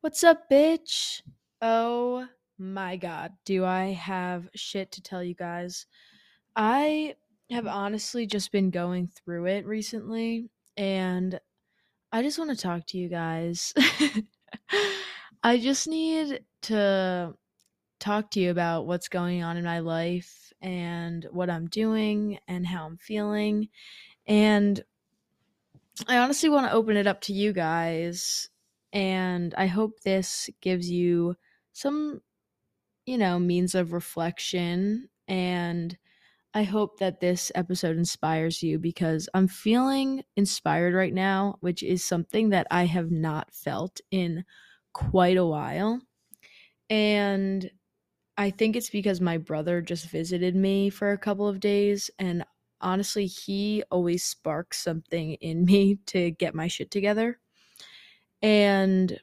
What's up, bitch? Oh my god, do I have shit to tell you guys? I have honestly just been going through it recently, and I just want to talk to you guys. I just need to talk to you about what's going on in my life and what I'm doing and how I'm feeling. And I honestly want to open it up to you guys and I hope this gives you some, you know, means of reflection. And I hope that this episode inspires you because I'm feeling inspired right now, which is something that I have not felt in quite a while. And I think it's because my brother just visited me for a couple of days. And honestly, he always sparks something in me to get my shit together. And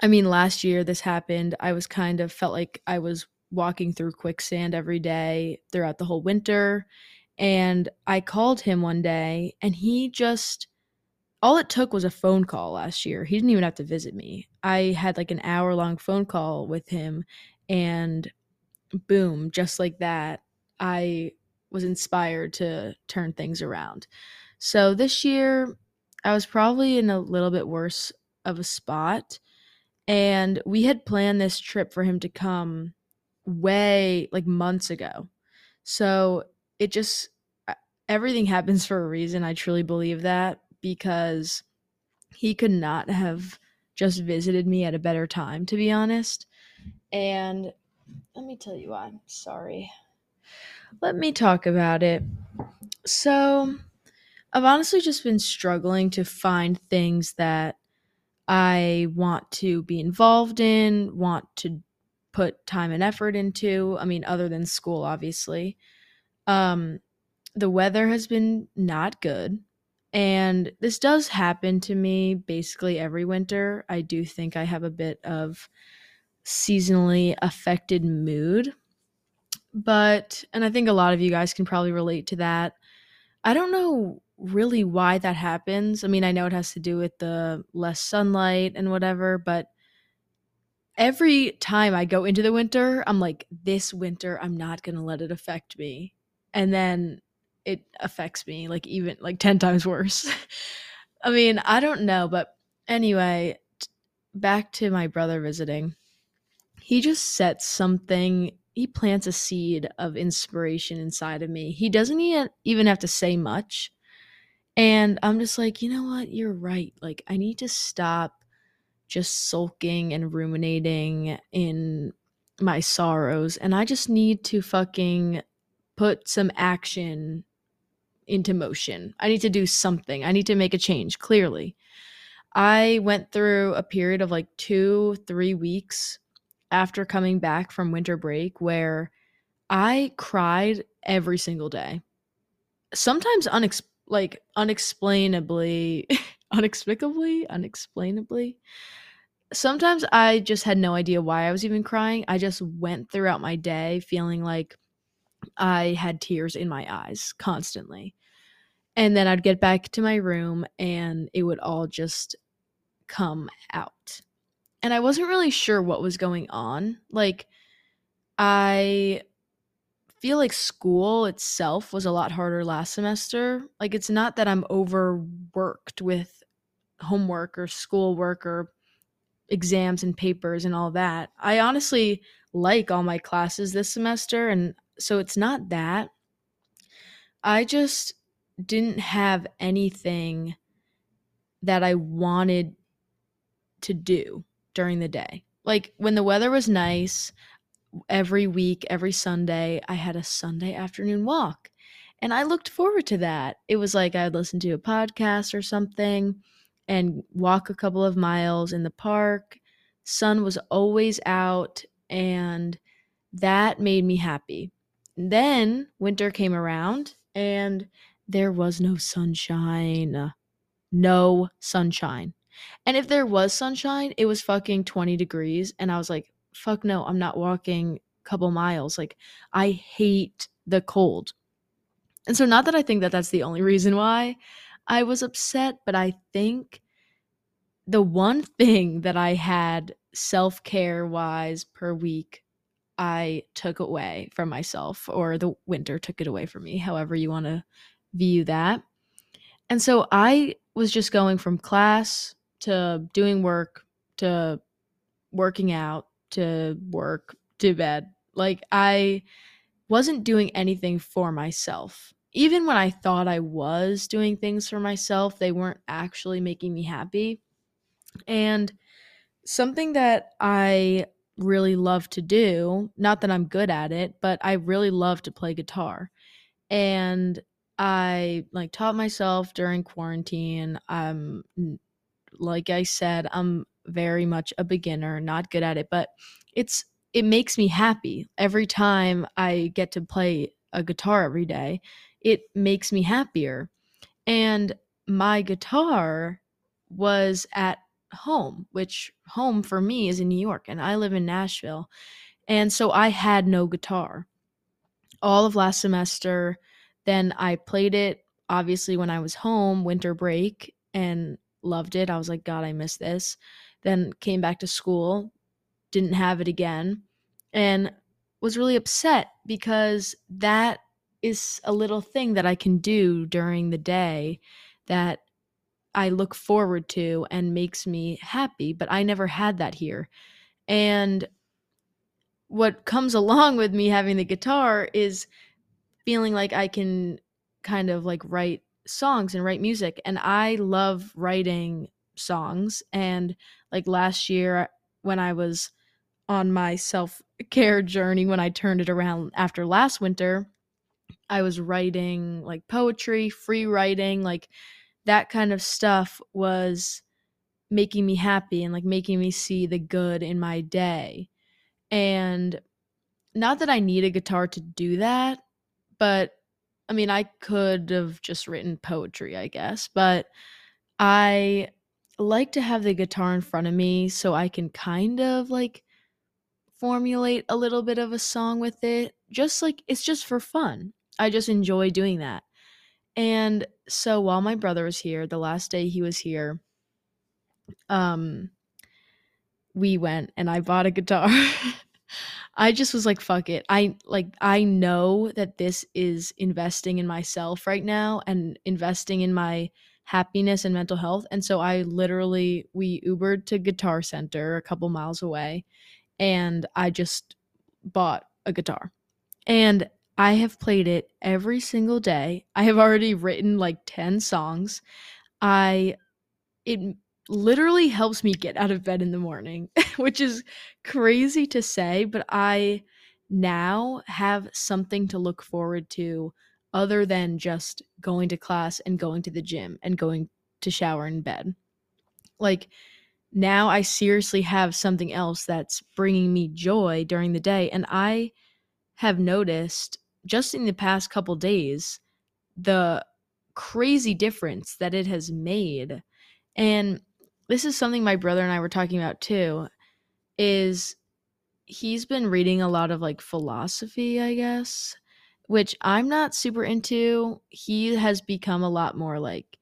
I mean, last year this happened. I was kind of felt like I was walking through quicksand every day throughout the whole winter. And I called him one day and he just, all it took was a phone call last year. He didn't even have to visit me. I had like an hour long phone call with him and boom, just like that, I was inspired to turn things around. So this year, I was probably in a little bit worse of a spot. And we had planned this trip for him to come way like months ago. So it just, uh, everything happens for a reason. I truly believe that because he could not have just visited me at a better time, to be honest. And let me tell you why. Sorry. Let me talk about it. So, I've honestly just been struggling to find things that I want to be involved in, want to put time and effort into. I mean, other than school, obviously. Um, the weather has been not good. And this does happen to me basically every winter. I do think I have a bit of seasonally affected mood. But, and I think a lot of you guys can probably relate to that. I don't know really why that happens. I mean, I know it has to do with the less sunlight and whatever, but every time I go into the winter, I'm like, this winter, I'm not going to let it affect me. And then it affects me like even like 10 times worse. I mean, I don't know, but anyway, t- back to my brother visiting. He just sets something, he plants a seed of inspiration inside of me. He doesn't even have to say much. And I'm just like, you know what? You're right. Like, I need to stop just sulking and ruminating in my sorrows. And I just need to fucking put some action into motion. I need to do something. I need to make a change, clearly. I went through a period of like two, three weeks after coming back from winter break where I cried every single day. Sometimes unex- like unexplainably, unexplicably, unexplainably. Sometimes I just had no idea why I was even crying. I just went throughout my day feeling like I had tears in my eyes constantly. And then I'd get back to my room and it would all just come out. And I wasn't really sure what was going on. Like, I feel like school itself was a lot harder last semester. Like, it's not that I'm overworked with homework or schoolwork or exams and papers and all that. I honestly like all my classes this semester. And so it's not that. I just didn't have anything that I wanted to do during the day. Like when the weather was nice, every week, every Sunday, I had a Sunday afternoon walk. And I looked forward to that. It was like I'd listen to a podcast or something and walk a couple of miles in the park. Sun was always out, and that made me happy. Then winter came around, and there was no sunshine. No sunshine. And if there was sunshine, it was fucking 20 degrees. And I was like, fuck no, I'm not walking a couple miles. Like, I hate the cold. And so, not that I think that that's the only reason why I was upset, but I think the one thing that I had self care wise per week, I took away from myself, or the winter took it away from me, however you want to view that. And so I was just going from class to doing work to working out to work to bed. Like I wasn't doing anything for myself. Even when I thought I was doing things for myself, they weren't actually making me happy. And something that I really love to do, not that I'm good at it, but I really love to play guitar. And I like taught myself during quarantine. Um like I said, I'm very much a beginner, not good at it, but it's it makes me happy every time I get to play a guitar every day. It makes me happier. And my guitar was at home, which home for me is in New York and I live in Nashville. And so I had no guitar all of last semester. Then I played it obviously when I was home, winter break, and loved it. I was like, God, I miss this. Then came back to school, didn't have it again, and was really upset because that is a little thing that I can do during the day that I look forward to and makes me happy, but I never had that here. And what comes along with me having the guitar is feeling like I can kind of like write songs and write music. And I love writing songs. And like last year, when I was on my self care journey, when I turned it around after last winter, I was writing like poetry, free writing, like that kind of stuff was making me happy and like making me see the good in my day. And not that I need a guitar to do that, but I mean, I could have just written poetry, I guess, but I like to have the guitar in front of me so I can kind of like formulate a little bit of a song with it. Just like it's just for fun. I just enjoy doing that. And so while my brother was here, the last day he was here, um we went and I bought a guitar. I just was like fuck it. I like I know that this is investing in myself right now and investing in my happiness and mental health. And so I literally we Ubered to Guitar Center a couple miles away and I just bought a guitar. And I have played it every single day. I have already written like 10 songs. I it literally helps me get out of bed in the morning, which is crazy to say, but I now have something to look forward to other than just going to class and going to the gym and going to shower in bed. Like now I seriously have something else that's bringing me joy during the day and I have noticed just in the past couple days the crazy difference that it has made. And this is something my brother and I were talking about too is he's been reading a lot of like philosophy, I guess, which I'm not super into. He has become a lot more like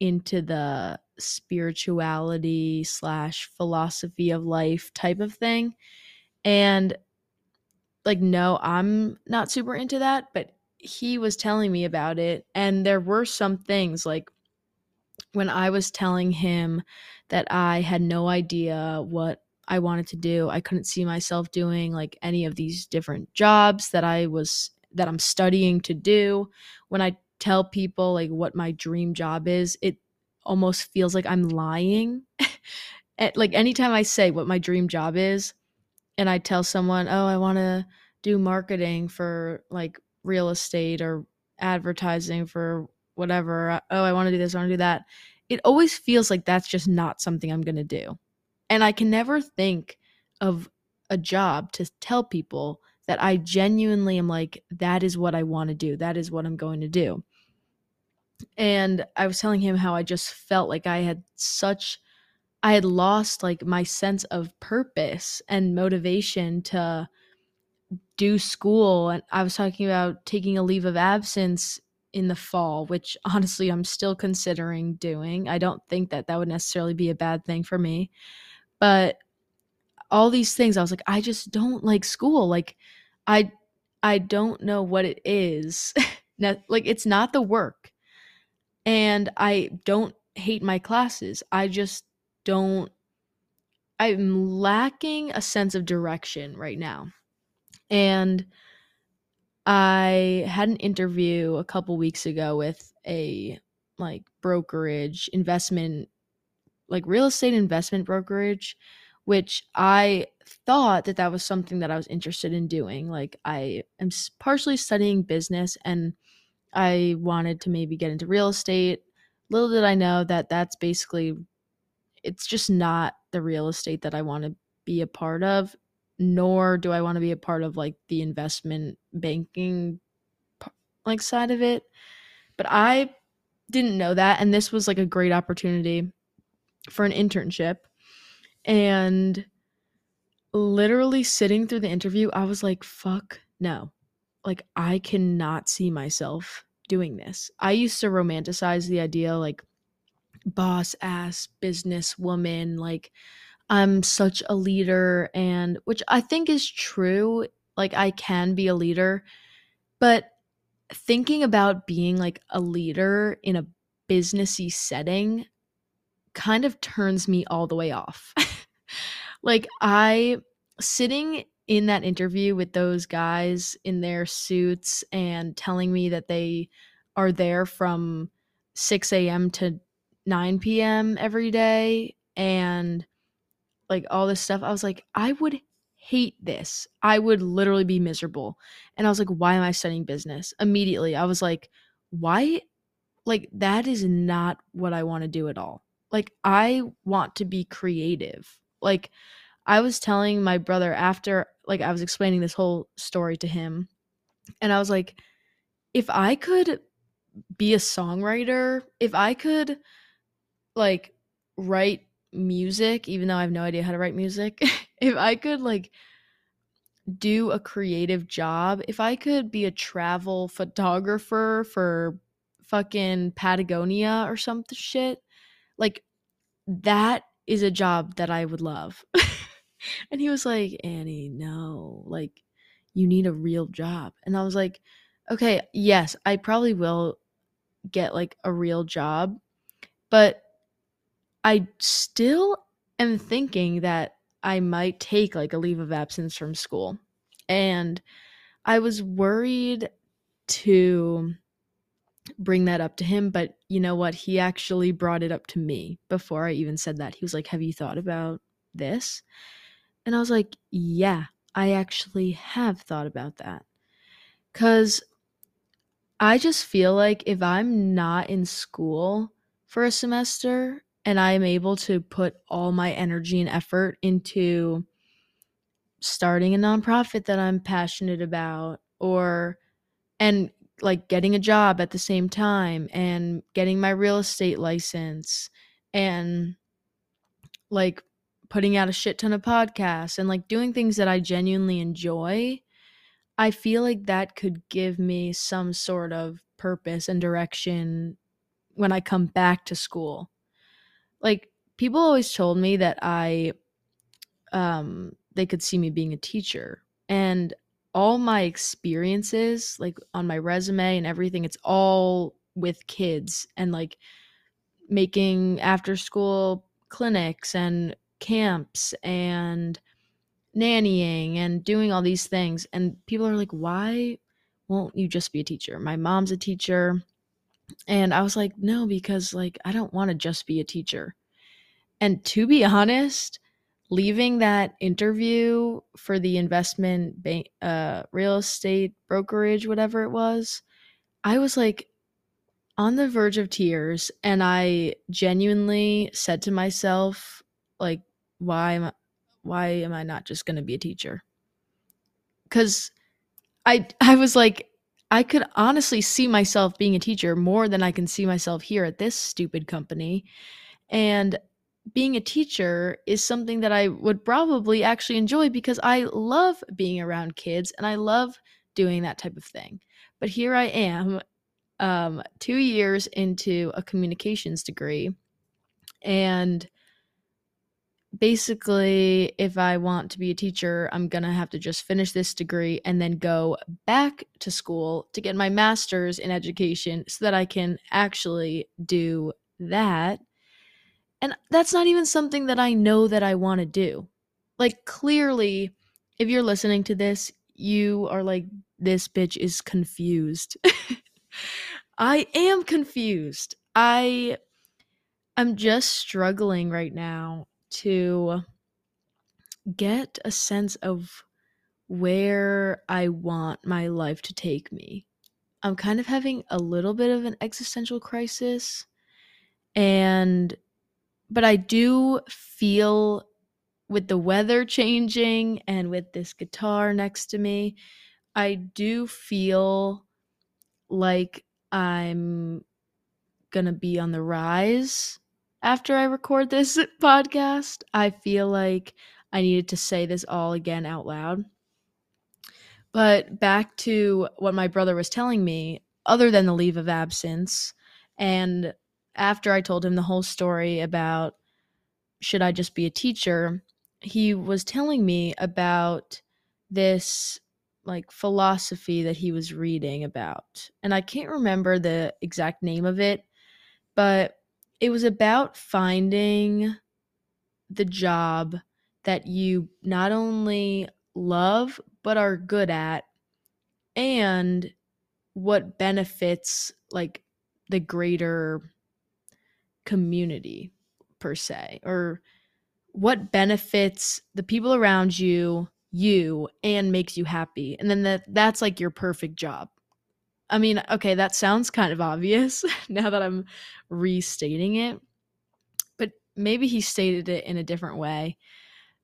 into the spirituality slash philosophy of life type of thing. And like no i'm not super into that but he was telling me about it and there were some things like when i was telling him that i had no idea what i wanted to do i couldn't see myself doing like any of these different jobs that i was that i'm studying to do when i tell people like what my dream job is it almost feels like i'm lying like anytime i say what my dream job is and I tell someone, "Oh, I want to do marketing for like real estate or advertising for whatever. Uh, oh, I want to do this, I want to do that." It always feels like that's just not something I'm going to do. And I can never think of a job to tell people that I genuinely am like that is what I want to do. That is what I'm going to do. And I was telling him how I just felt like I had such I had lost like my sense of purpose and motivation to do school and I was talking about taking a leave of absence in the fall, which honestly I'm still considering doing. I don't think that that would necessarily be a bad thing for me. But all these things I was like I just don't like school. Like I I don't know what it is. like it's not the work. And I don't hate my classes. I just don't I'm lacking a sense of direction right now. And I had an interview a couple weeks ago with a like brokerage investment like real estate investment brokerage which I thought that that was something that I was interested in doing. Like I am partially studying business and I wanted to maybe get into real estate. Little did I know that that's basically it's just not the real estate that I want to be a part of, nor do I want to be a part of like the investment banking like side of it. But I didn't know that and this was like a great opportunity for an internship. And literally sitting through the interview, I was like, fuck no. Like I cannot see myself doing this. I used to romanticize the idea like boss ass businesswoman, like I'm such a leader, and which I think is true. Like, I can be a leader, but thinking about being like a leader in a businessy setting kind of turns me all the way off. like, I sitting in that interview with those guys in their suits and telling me that they are there from 6 a.m. to 9 p.m. every day and like all this stuff. I was like, I would hate this. I would literally be miserable. And I was like, why am I studying business? Immediately, I was like, why? Like, that is not what I want to do at all. Like, I want to be creative. Like, I was telling my brother after, like, I was explaining this whole story to him, and I was like, if I could be a songwriter, if I could, like, write music, even though I have no idea how to write music, if I could like do a creative job, if I could be a travel photographer for fucking Patagonia or some shit, like that is a job that I would love. and he was like, Annie, no, like you need a real job. And I was like, okay, yes, I probably will get like a real job, but I still am thinking that I might take like a leave of absence from school. And I was worried to bring that up to him, but you know what? He actually brought it up to me before I even said that. He was like, Have you thought about this? And I was like, Yeah, I actually have thought about that. Because I just feel like if I'm not in school for a semester and I'm able to put all my energy and effort into starting a nonprofit that I'm passionate about or and like getting a job at the same time and getting my real estate license and like putting out a shit ton of podcasts and like doing things that I genuinely enjoy, I feel like that could give me some sort of purpose and direction when I come back to school. Like people always told me that I um they could see me being a teacher and all my experiences like on my resume and everything it's all with kids and like making after school clinics and camps and nannying and doing all these things. And people are like why won't you just be a teacher? My mom's a teacher. And I was like, no, because like I don't want to just be a teacher. And to be honest, leaving that interview for the investment bank, uh, real estate brokerage, whatever it was, I was like on the verge of tears. And I genuinely said to myself, like, why am I, why am I not just going to be a teacher? Cause I, I was like, I could honestly see myself being a teacher more than I can see myself here at this stupid company. And being a teacher is something that I would probably actually enjoy because I love being around kids and I love doing that type of thing. But here I am um, two years into a communications degree. And basically, if I want to be a teacher, I'm going to have to just finish this degree and then go back to school to get my master's in education so that I can actually do that. And that's not even something that I know that I want to do. Like, clearly, if you're listening to this, you are like, this bitch is confused. I am confused. I I'm just struggling right now to get a sense of where I want my life to take me. I'm kind of having a little bit of an existential crisis and but I do feel with the weather changing and with this guitar next to me, I do feel like I'm gonna be on the rise after I record this podcast. I feel like I needed to say this all again out loud. But back to what my brother was telling me, other than the leave of absence, and after I told him the whole story about should I just be a teacher, he was telling me about this like philosophy that he was reading about. And I can't remember the exact name of it, but it was about finding the job that you not only love but are good at and what benefits like the greater community per se or what benefits the people around you you and makes you happy. And then that that's like your perfect job. I mean okay that sounds kind of obvious now that i'm restating it but maybe he stated it in a different way.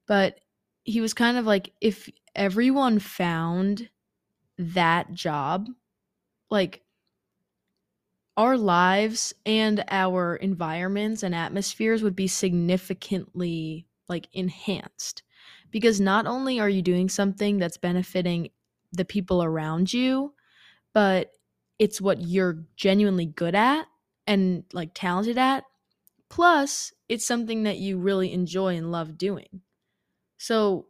But he was kind of like if everyone found that job like our lives and our environments and atmospheres would be significantly like enhanced because not only are you doing something that's benefiting the people around you, but it's what you're genuinely good at and like talented at. Plus, it's something that you really enjoy and love doing. So,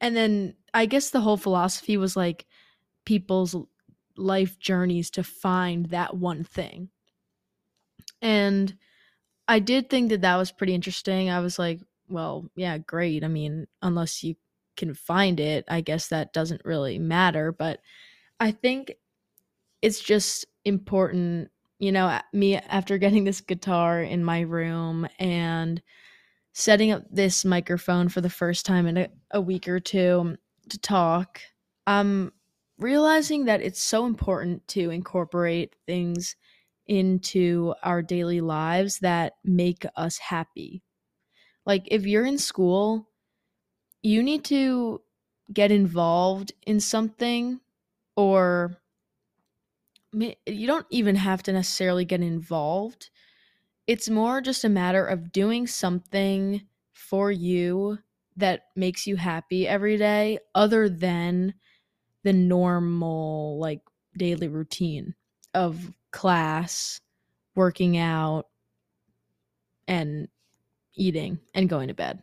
and then I guess the whole philosophy was like people's life journeys to find that one thing. And I did think that that was pretty interesting. I was like, well, yeah, great. I mean, unless you can find it, I guess that doesn't really matter. But I think it's just important, you know, me after getting this guitar in my room and setting up this microphone for the first time in a, a week or two to talk, I'm realizing that it's so important to incorporate things into our daily lives that make us happy like if you're in school, you need to get involved in something or you don't even have to necessarily get involved. It's more just a matter of doing something for you that makes you happy every day other than the normal like daily routine of class, working out and eating and going to bed.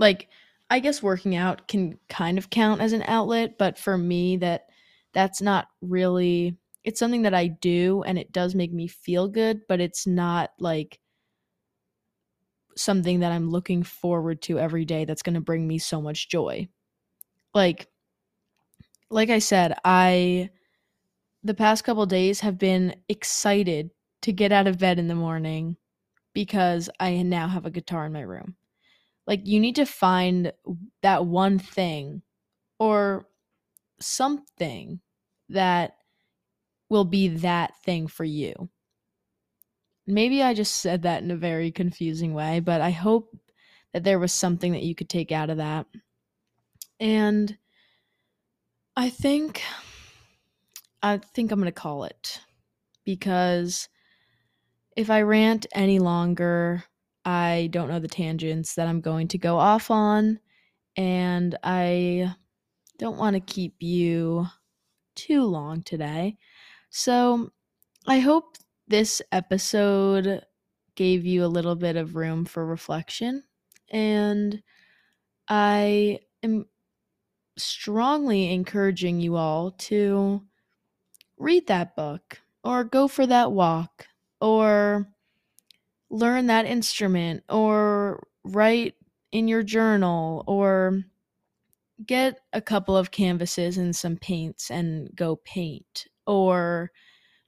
Like I guess working out can kind of count as an outlet, but for me that that's not really it's something that I do and it does make me feel good, but it's not like something that I'm looking forward to every day that's going to bring me so much joy. Like like I said, I the past couple days have been excited to get out of bed in the morning because I now have a guitar in my room. Like you need to find that one thing or something that will be that thing for you. Maybe I just said that in a very confusing way, but I hope that there was something that you could take out of that. And I think I think I'm going to call it because if I rant any longer, I don't know the tangents that I'm going to go off on, and I don't want to keep you too long today. So I hope this episode gave you a little bit of room for reflection. And I am strongly encouraging you all to read that book or go for that walk or learn that instrument or write in your journal or get a couple of canvases and some paints and go paint or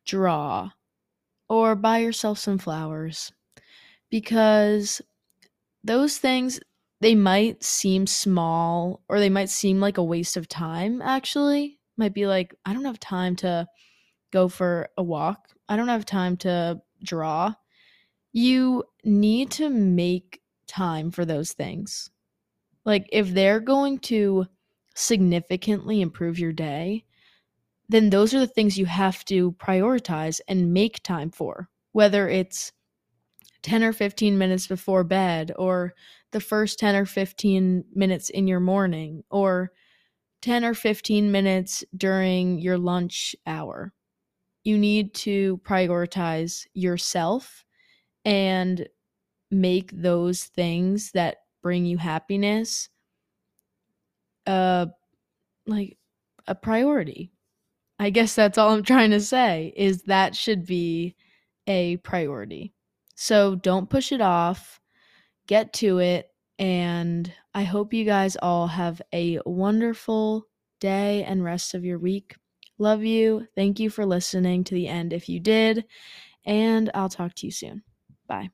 draw or buy yourself some flowers because those things they might seem small or they might seem like a waste of time actually. Might be like i don't have time to go for a walk. I don't have time to draw. You need to make time for those things. Like if they're going to significantly improve your day then those are the things you have to prioritize and make time for whether it's 10 or 15 minutes before bed or the first 10 or 15 minutes in your morning or 10 or 15 minutes during your lunch hour. You need to prioritize yourself and make those things that bring you happiness uh like a priority. I guess that's all I'm trying to say is that should be a priority. So don't push it off get to it. And I hope you guys all have a wonderful day and rest of your week. Love you. Thank you for listening to the end if you did. And I'll talk to you soon. Bye.